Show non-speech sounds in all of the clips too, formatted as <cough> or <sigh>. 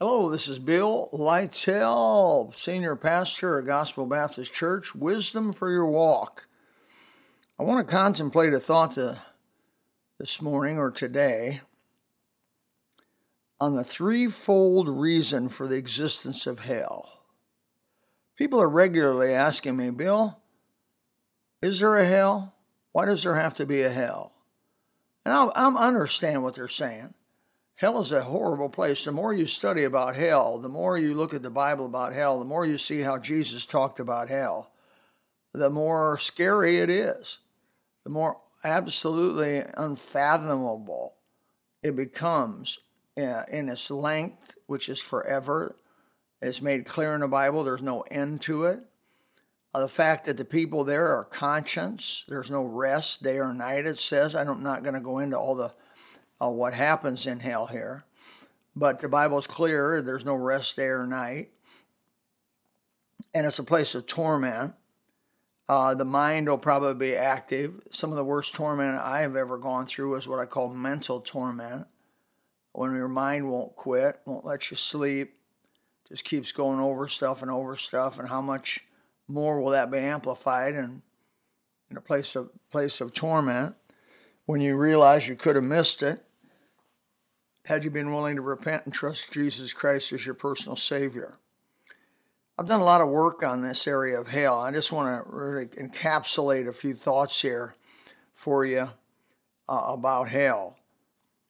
Hello, this is Bill Lytell, Senior Pastor at Gospel Baptist Church. Wisdom for your walk. I want to contemplate a thought to, this morning or today on the threefold reason for the existence of hell. People are regularly asking me, Bill, is there a hell? Why does there have to be a hell? And I understand what they're saying. Hell is a horrible place. The more you study about hell, the more you look at the Bible about hell, the more you see how Jesus talked about hell, the more scary it is, the more absolutely unfathomable it becomes uh, in its length, which is forever. It's made clear in the Bible, there's no end to it. Uh, the fact that the people there are conscious, there's no rest day or night, it says. I'm not going to go into all the uh, what happens in hell here. But the Bible's clear there's no rest day or night. And it's a place of torment. Uh, the mind will probably be active. Some of the worst torment I have ever gone through is what I call mental torment. When your mind won't quit, won't let you sleep, just keeps going over stuff and over stuff, and how much more will that be amplified and in a place of place of torment when you realize you could have missed it had you been willing to repent and trust Jesus Christ as your personal Savior. I've done a lot of work on this area of hell. I just want to really encapsulate a few thoughts here for you uh, about hell.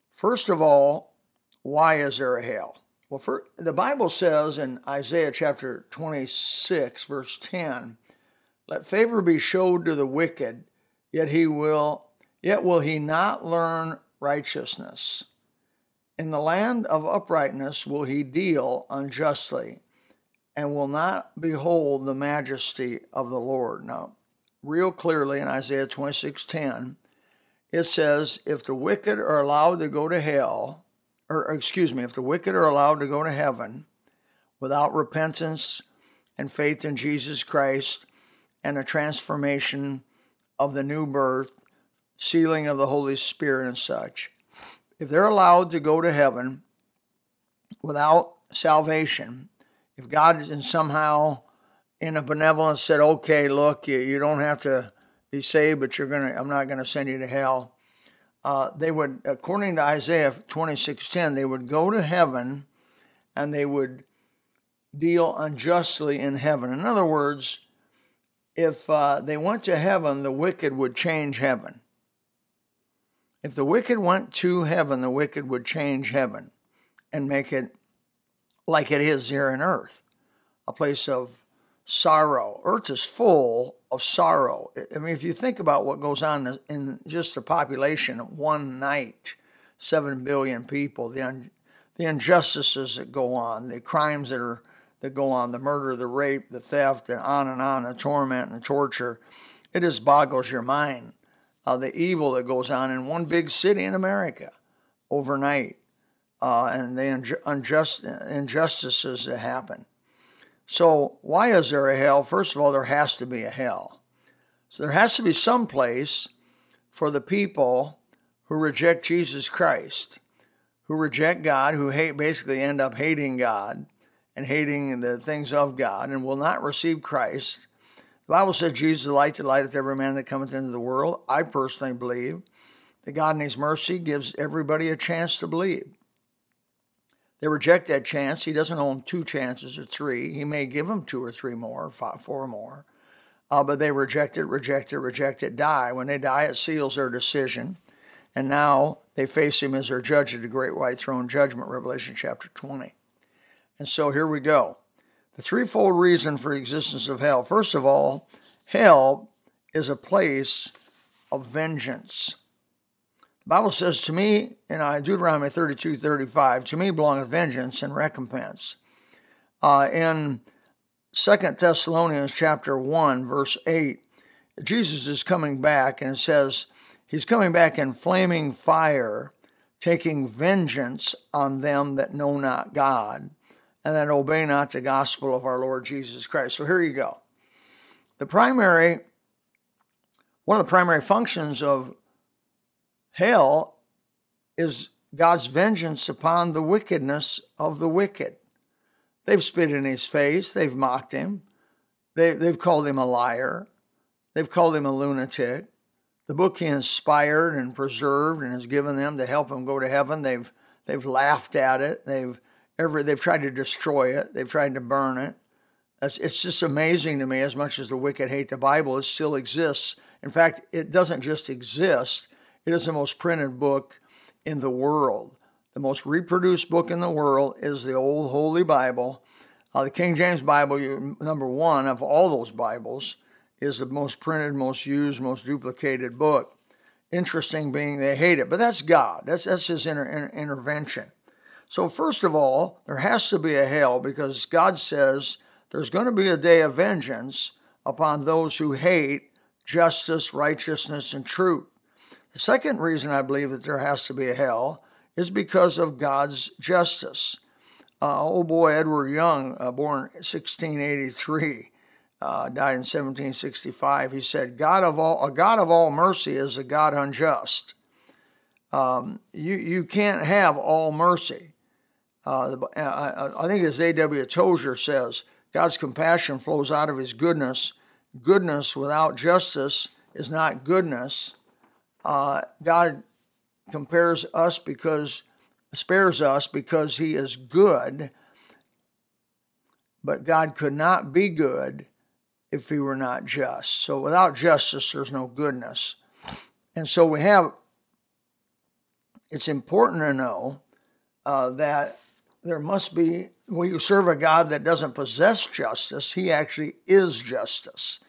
First of all, why is there a hell? Well, for, the Bible says in Isaiah chapter 26, verse 10, "Let favor be showed to the wicked, yet he will, yet will he not learn righteousness." In the land of uprightness will he deal unjustly, and will not behold the majesty of the Lord. Now, real clearly in Isaiah 26:10, it says, if the wicked are allowed to go to hell, or excuse me, if the wicked are allowed to go to heaven without repentance and faith in Jesus Christ and a transformation of the new birth, sealing of the Holy Spirit and such, if they're allowed to go to heaven without salvation, if God is somehow in a benevolence said, okay, look, you, you don't have to be saved, but you're gonna, I'm not gonna send you to hell. Uh, they would, according to Isaiah 26:10, they would go to heaven, and they would deal unjustly in heaven. In other words, if uh, they went to heaven, the wicked would change heaven. If the wicked went to heaven, the wicked would change heaven and make it like it is here on earth a place of sorrow. Earth is full of sorrow. I mean, if you think about what goes on in just the population of one night, seven billion people, the, un- the injustices that go on, the crimes that are that go on, the murder, the rape, the theft, and on and on, the torment and torture, it just boggles your mind uh, the evil that goes on in one big city in America overnight uh, and the unjust, injustices that happen. So, why is there a hell? First of all, there has to be a hell. So, there has to be some place for the people who reject Jesus Christ, who reject God, who hate, basically end up hating God and hating the things of God and will not receive Christ the Bible says Jesus is the light that lighteth every man that cometh into the world. I personally believe that God in His mercy gives everybody a chance to believe. They reject that chance. He doesn't own two chances or three. He may give them two or three more, five, four more. Uh, but they reject it, reject it, reject it, die. When they die, it seals their decision. And now they face him as their judge at the great white throne judgment, Revelation chapter 20. And so here we go. The threefold reason for existence of hell. First of all, hell is a place of vengeance. The Bible says to me in Deuteronomy 32 35, to me belongeth vengeance and recompense. Uh, in Second Thessalonians chapter 1, verse 8, Jesus is coming back and says, He's coming back in flaming fire, taking vengeance on them that know not God and that obey not the gospel of our Lord Jesus Christ. So here you go. The primary, one of the primary functions of hell is God's vengeance upon the wickedness of the wicked. They've spit in his face, they've mocked him, they, they've called him a liar, they've called him a lunatic. The book he inspired and preserved and has given them to help him go to heaven, they've they've laughed at it. They've they've tried to destroy it. They've tried to burn it. It's, it's just amazing to me. As much as the wicked hate the Bible, it still exists. In fact, it doesn't just exist. It is the most printed book in the world. The most reproduced book in the world is the Old Holy Bible. Uh, the King James Bible, number one of all those Bibles, is the most printed, most used, most duplicated book. Interesting being they hate it, but that's God. That's that's His inter, inter, intervention. So first of all, there has to be a hell because God says there's going to be a day of vengeance upon those who hate justice, righteousness, and truth. The second reason I believe that there has to be a hell is because of God's justice. Uh, old boy Edward Young, uh, born 1683, uh, died in 1765. He said, "God of all, a God of all mercy is a God unjust. Um, you you can't have all mercy. Uh, I, I think as A.W. Tozer says, God's compassion flows out of His goodness. Goodness without justice is not goodness. Uh, God compares us because spares us because He is good, but God could not be good if He were not just. So without justice, there's no goodness, and so we have. It's important to know uh, that there must be when you serve a God that doesn't possess justice, He actually is justice.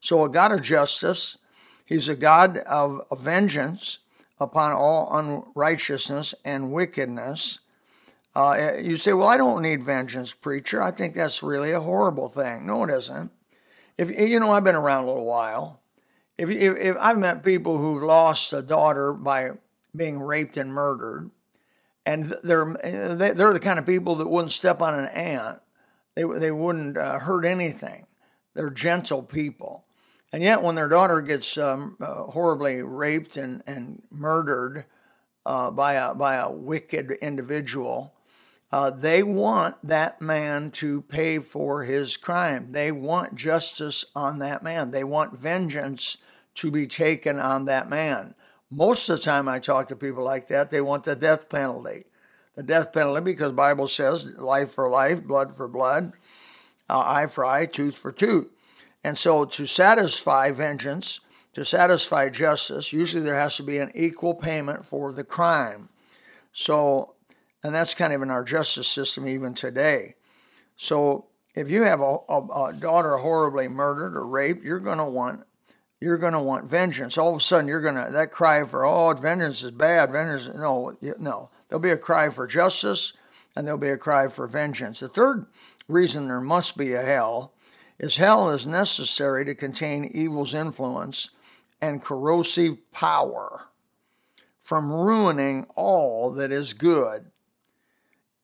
So a God of justice He's a God of, vengeance upon all unrighteousness and wickedness. Uh, you say, Well, I don't need vengeance, preacher. I think that's really a horrible thing. No, it isn't. If you know, I've been around a little while. If, if, if I've met people who lost a daughter by being raped and murdered, and they're they're the kind of people that wouldn't step on an ant. They they wouldn't uh, hurt anything. They're gentle people. And yet, when their daughter gets um, uh, horribly raped and, and murdered uh, by, a, by a wicked individual, uh, they want that man to pay for his crime. They want justice on that man. They want vengeance to be taken on that man. Most of the time, I talk to people like that, they want the death penalty. The death penalty, because Bible says life for life, blood for blood, uh, eye for eye, tooth for tooth. And so, to satisfy vengeance, to satisfy justice, usually there has to be an equal payment for the crime. So, and that's kind of in our justice system even today. So, if you have a, a, a daughter horribly murdered or raped, you're going to want you're going to want vengeance. All of a sudden, you're going to that cry for oh, vengeance is bad. Vengeance, no, no. There'll be a cry for justice, and there'll be a cry for vengeance. The third reason there must be a hell is hell is necessary to contain evil's influence and corrosive power from ruining all that is good.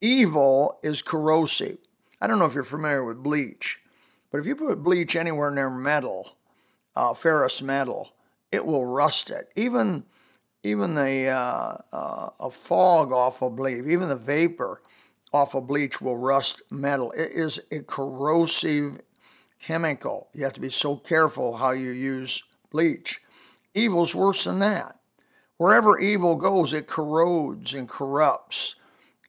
Evil is corrosive. I don't know if you're familiar with bleach, but if you put bleach anywhere near metal, uh, ferrous metal, it will rust it. Even even the uh, uh, a fog off of bleach, even the vapor off of bleach will rust metal. It is a corrosive chemical. You have to be so careful how you use bleach. Evil's worse than that. Wherever evil goes, it corrodes and corrupts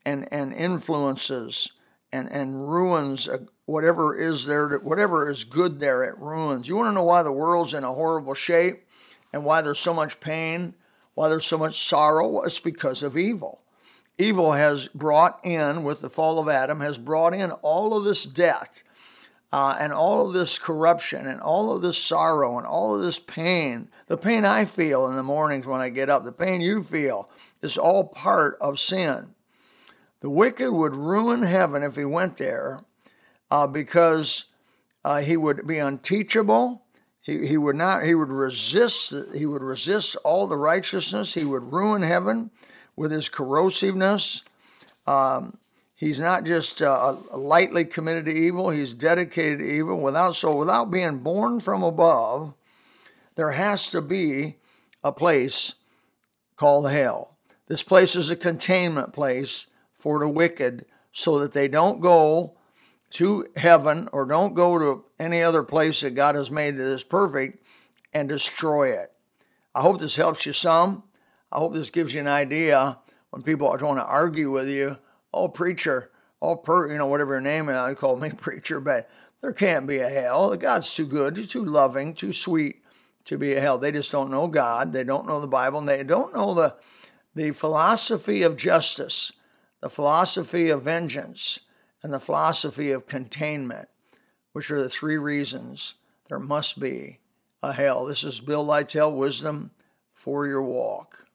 and, and influences and, and ruins whatever is there, whatever is good there, it ruins. You want to know why the world's in a horrible shape and why there's so much pain, why there's so much sorrow? It's because of evil. Evil has brought in, with the fall of Adam, has brought in all of this death uh, and all of this corruption and all of this sorrow and all of this pain, the pain I feel in the mornings when I get up, the pain you feel, is all part of sin. The wicked would ruin heaven if he went there uh, because uh, he would be unteachable. He, he would not. He would resist. He would resist all the righteousness. He would ruin heaven with his corrosiveness. Um, He's not just uh, lightly committed to evil, he's dedicated to evil. Without so without being born from above, there has to be a place called hell. This place is a containment place for the wicked so that they don't go to heaven or don't go to any other place that God has made that is perfect and destroy it. I hope this helps you some. I hope this gives you an idea when people are trying to argue with you. Oh, preacher, oh, per, you know, whatever your name is, I call me <laughs> preacher, but there can't be a hell. God's too good, He's too loving, too sweet to be a hell. They just don't know God. They don't know the Bible, and they don't know the the philosophy of justice, the philosophy of vengeance, and the philosophy of containment, which are the three reasons there must be a hell. This is Bill Lytell, Wisdom for Your Walk.